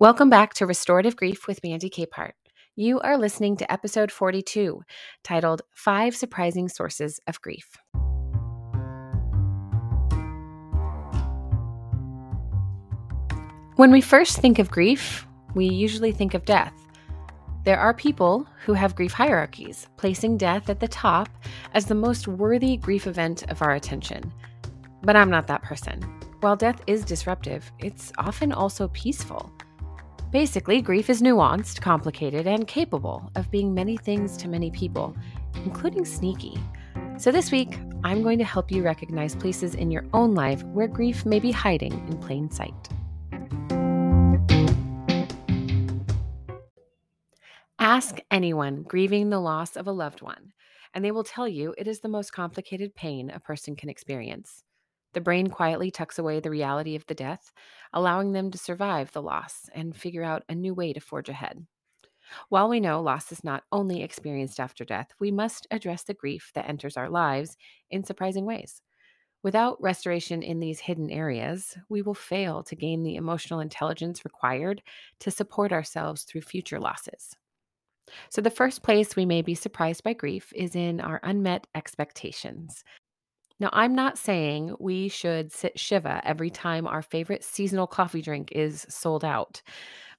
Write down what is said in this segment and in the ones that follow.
Welcome back to Restorative Grief with Mandy Capehart. You are listening to episode 42, titled Five Surprising Sources of Grief. When we first think of grief, we usually think of death. There are people who have grief hierarchies, placing death at the top as the most worthy grief event of our attention. But I'm not that person. While death is disruptive, it's often also peaceful. Basically, grief is nuanced, complicated, and capable of being many things to many people, including sneaky. So, this week, I'm going to help you recognize places in your own life where grief may be hiding in plain sight. Ask anyone grieving the loss of a loved one, and they will tell you it is the most complicated pain a person can experience. The brain quietly tucks away the reality of the death, allowing them to survive the loss and figure out a new way to forge ahead. While we know loss is not only experienced after death, we must address the grief that enters our lives in surprising ways. Without restoration in these hidden areas, we will fail to gain the emotional intelligence required to support ourselves through future losses. So, the first place we may be surprised by grief is in our unmet expectations. Now, I'm not saying we should sit Shiva every time our favorite seasonal coffee drink is sold out,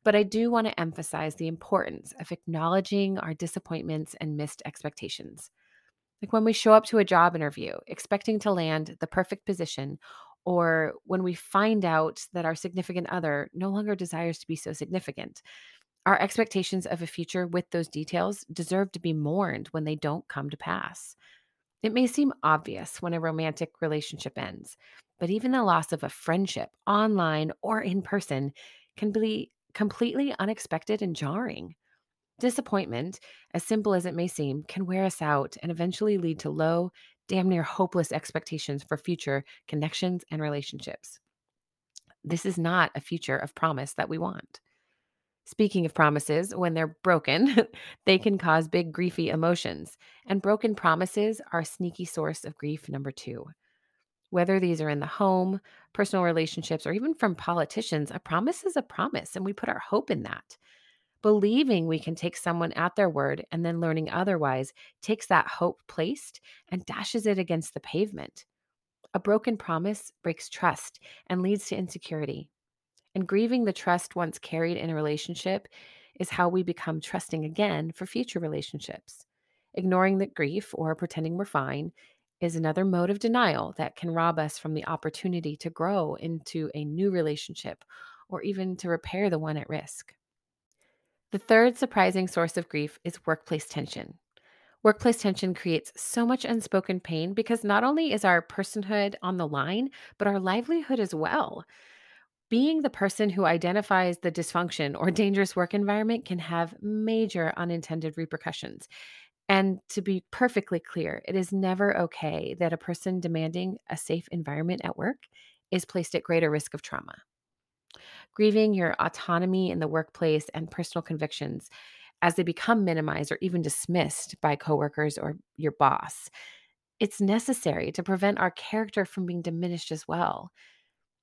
but I do want to emphasize the importance of acknowledging our disappointments and missed expectations. Like when we show up to a job interview expecting to land the perfect position, or when we find out that our significant other no longer desires to be so significant. Our expectations of a future with those details deserve to be mourned when they don't come to pass. It may seem obvious when a romantic relationship ends, but even the loss of a friendship, online or in person, can be completely unexpected and jarring. Disappointment, as simple as it may seem, can wear us out and eventually lead to low, damn near hopeless expectations for future connections and relationships. This is not a future of promise that we want. Speaking of promises, when they're broken, they can cause big griefy emotions. And broken promises are a sneaky source of grief number two. Whether these are in the home, personal relationships, or even from politicians, a promise is a promise, and we put our hope in that. Believing we can take someone at their word and then learning otherwise takes that hope placed and dashes it against the pavement. A broken promise breaks trust and leads to insecurity. And grieving the trust once carried in a relationship is how we become trusting again for future relationships. Ignoring the grief or pretending we're fine is another mode of denial that can rob us from the opportunity to grow into a new relationship or even to repair the one at risk. The third surprising source of grief is workplace tension. Workplace tension creates so much unspoken pain because not only is our personhood on the line, but our livelihood as well being the person who identifies the dysfunction or dangerous work environment can have major unintended repercussions. And to be perfectly clear, it is never okay that a person demanding a safe environment at work is placed at greater risk of trauma. Grieving your autonomy in the workplace and personal convictions as they become minimized or even dismissed by coworkers or your boss. It's necessary to prevent our character from being diminished as well.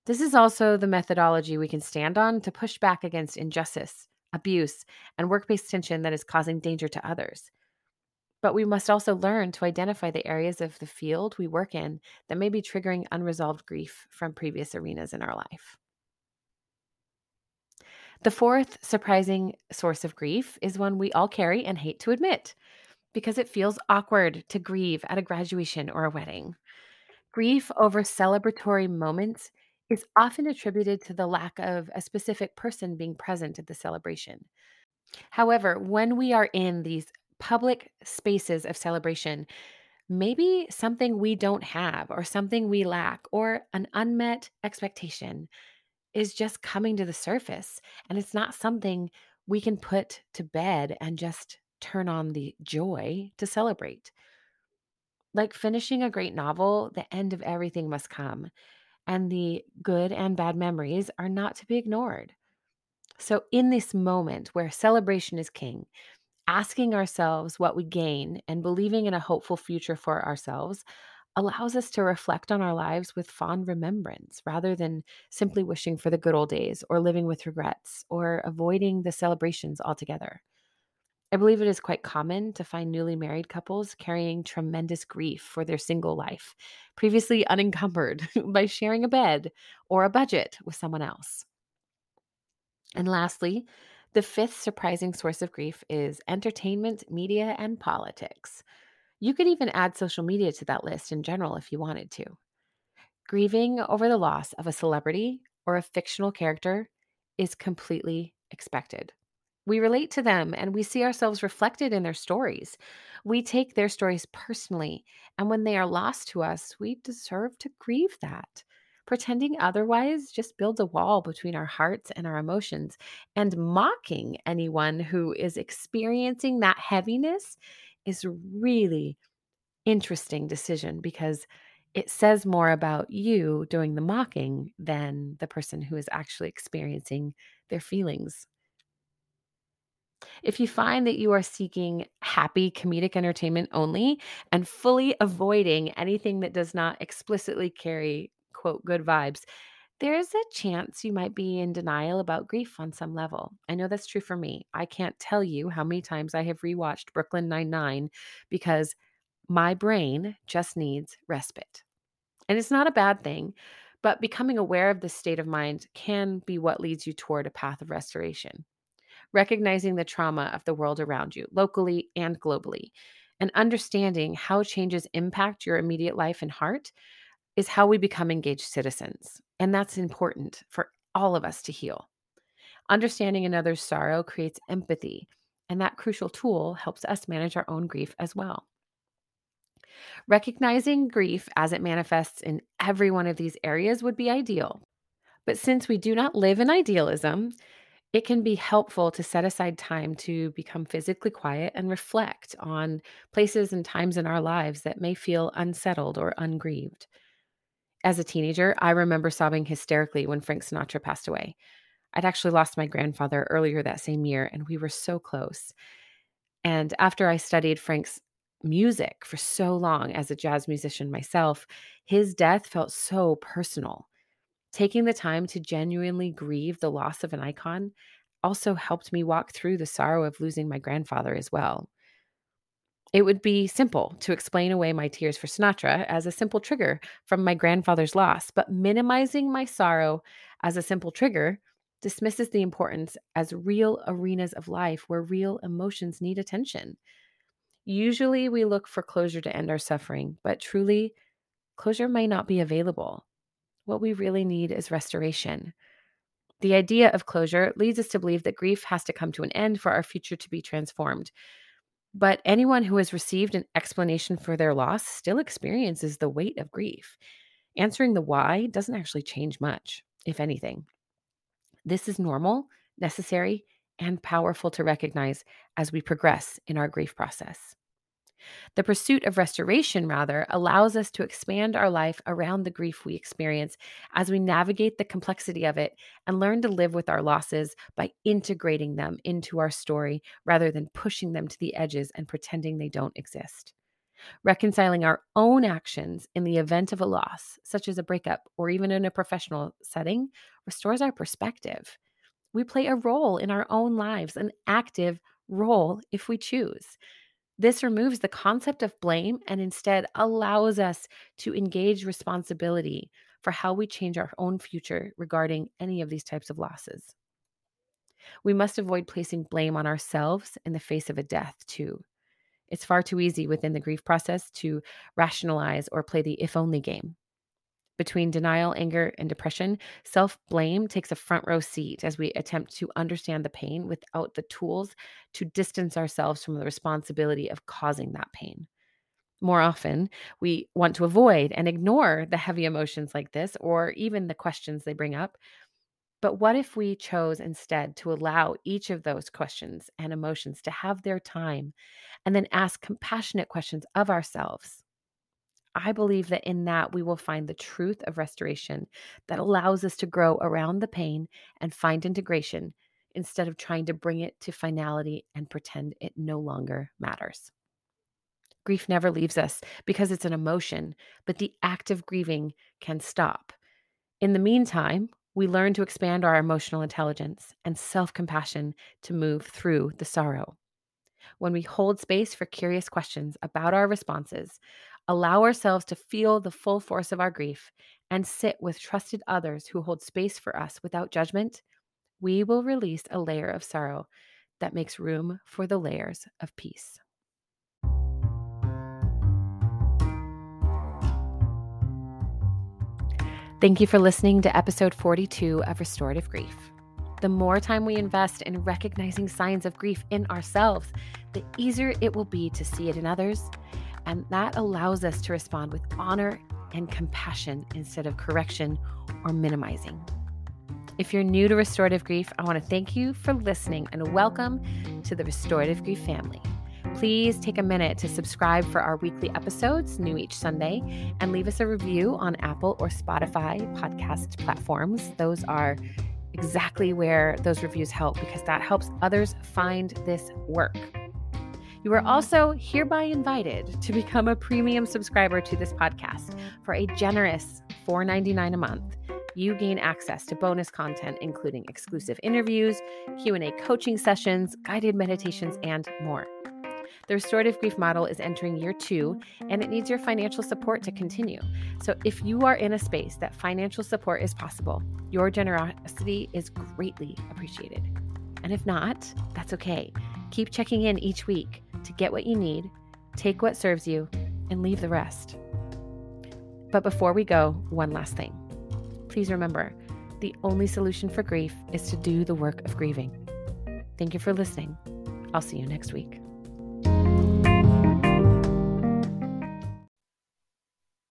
This is also the methodology we can stand on to push back against injustice, abuse, and workplace tension that is causing danger to others. But we must also learn to identify the areas of the field we work in that may be triggering unresolved grief from previous arenas in our life. The fourth surprising source of grief is one we all carry and hate to admit because it feels awkward to grieve at a graduation or a wedding. Grief over celebratory moments is often attributed to the lack of a specific person being present at the celebration. However, when we are in these public spaces of celebration, maybe something we don't have, or something we lack, or an unmet expectation is just coming to the surface. And it's not something we can put to bed and just turn on the joy to celebrate. Like finishing a great novel, the end of everything must come and the good and bad memories are not to be ignored. So, in this moment where celebration is king, asking ourselves what we gain and believing in a hopeful future for ourselves allows us to reflect on our lives with fond remembrance rather than simply wishing for the good old days or living with regrets or avoiding the celebrations altogether. I believe it is quite common to find newly married couples carrying tremendous grief for their single life, previously unencumbered by sharing a bed or a budget with someone else. And lastly, the fifth surprising source of grief is entertainment, media, and politics. You could even add social media to that list in general if you wanted to. Grieving over the loss of a celebrity or a fictional character is completely expected. We relate to them and we see ourselves reflected in their stories. We take their stories personally, and when they are lost to us, we deserve to grieve that. Pretending otherwise just builds a wall between our hearts and our emotions. And mocking anyone who is experiencing that heaviness is really interesting decision because it says more about you doing the mocking than the person who is actually experiencing their feelings. If you find that you are seeking happy comedic entertainment only and fully avoiding anything that does not explicitly carry, quote, good vibes, there's a chance you might be in denial about grief on some level. I know that's true for me. I can't tell you how many times I have rewatched Brooklyn Nine-Nine because my brain just needs respite. And it's not a bad thing, but becoming aware of this state of mind can be what leads you toward a path of restoration recognizing the trauma of the world around you, locally and globally, and understanding how changes impact your immediate life and heart is how we become engaged citizens. And that's important for all of us to heal. Understanding another's sorrow creates empathy, and that crucial tool helps us manage our own grief as well. Recognizing grief as it manifests in every one of these areas would be ideal. But since we do not live in idealism, it can be helpful to set aside time to become physically quiet and reflect on places and times in our lives that may feel unsettled or ungrieved. As a teenager, I remember sobbing hysterically when Frank Sinatra passed away. I'd actually lost my grandfather earlier that same year, and we were so close. And after I studied Frank's music for so long as a jazz musician myself, his death felt so personal. Taking the time to genuinely grieve the loss of an icon also helped me walk through the sorrow of losing my grandfather as well. It would be simple to explain away my tears for Sinatra as a simple trigger from my grandfather's loss, but minimizing my sorrow as a simple trigger dismisses the importance as real arenas of life where real emotions need attention. Usually, we look for closure to end our suffering, but truly, closure may not be available. What we really need is restoration. The idea of closure leads us to believe that grief has to come to an end for our future to be transformed. But anyone who has received an explanation for their loss still experiences the weight of grief. Answering the why doesn't actually change much, if anything. This is normal, necessary, and powerful to recognize as we progress in our grief process. The pursuit of restoration, rather, allows us to expand our life around the grief we experience as we navigate the complexity of it and learn to live with our losses by integrating them into our story rather than pushing them to the edges and pretending they don't exist. Reconciling our own actions in the event of a loss, such as a breakup or even in a professional setting, restores our perspective. We play a role in our own lives, an active role if we choose. This removes the concept of blame and instead allows us to engage responsibility for how we change our own future regarding any of these types of losses. We must avoid placing blame on ourselves in the face of a death, too. It's far too easy within the grief process to rationalize or play the if only game. Between denial, anger, and depression, self blame takes a front row seat as we attempt to understand the pain without the tools to distance ourselves from the responsibility of causing that pain. More often, we want to avoid and ignore the heavy emotions like this or even the questions they bring up. But what if we chose instead to allow each of those questions and emotions to have their time and then ask compassionate questions of ourselves? I believe that in that we will find the truth of restoration that allows us to grow around the pain and find integration instead of trying to bring it to finality and pretend it no longer matters. Grief never leaves us because it's an emotion, but the act of grieving can stop. In the meantime, we learn to expand our emotional intelligence and self compassion to move through the sorrow. When we hold space for curious questions about our responses, allow ourselves to feel the full force of our grief, and sit with trusted others who hold space for us without judgment, we will release a layer of sorrow that makes room for the layers of peace. Thank you for listening to episode 42 of Restorative Grief. The more time we invest in recognizing signs of grief in ourselves, the easier it will be to see it in others. And that allows us to respond with honor and compassion instead of correction or minimizing. If you're new to restorative grief, I want to thank you for listening and welcome to the Restorative Grief family. Please take a minute to subscribe for our weekly episodes, new each Sunday, and leave us a review on Apple or Spotify podcast platforms. Those are exactly where those reviews help because that helps others find this work. You are also hereby invited to become a premium subscriber to this podcast for a generous $4.99 a month. You gain access to bonus content including exclusive interviews, Q&A coaching sessions, guided meditations, and more. The restorative grief model is entering year two and it needs your financial support to continue. So, if you are in a space that financial support is possible, your generosity is greatly appreciated. And if not, that's okay. Keep checking in each week to get what you need, take what serves you, and leave the rest. But before we go, one last thing. Please remember the only solution for grief is to do the work of grieving. Thank you for listening. I'll see you next week.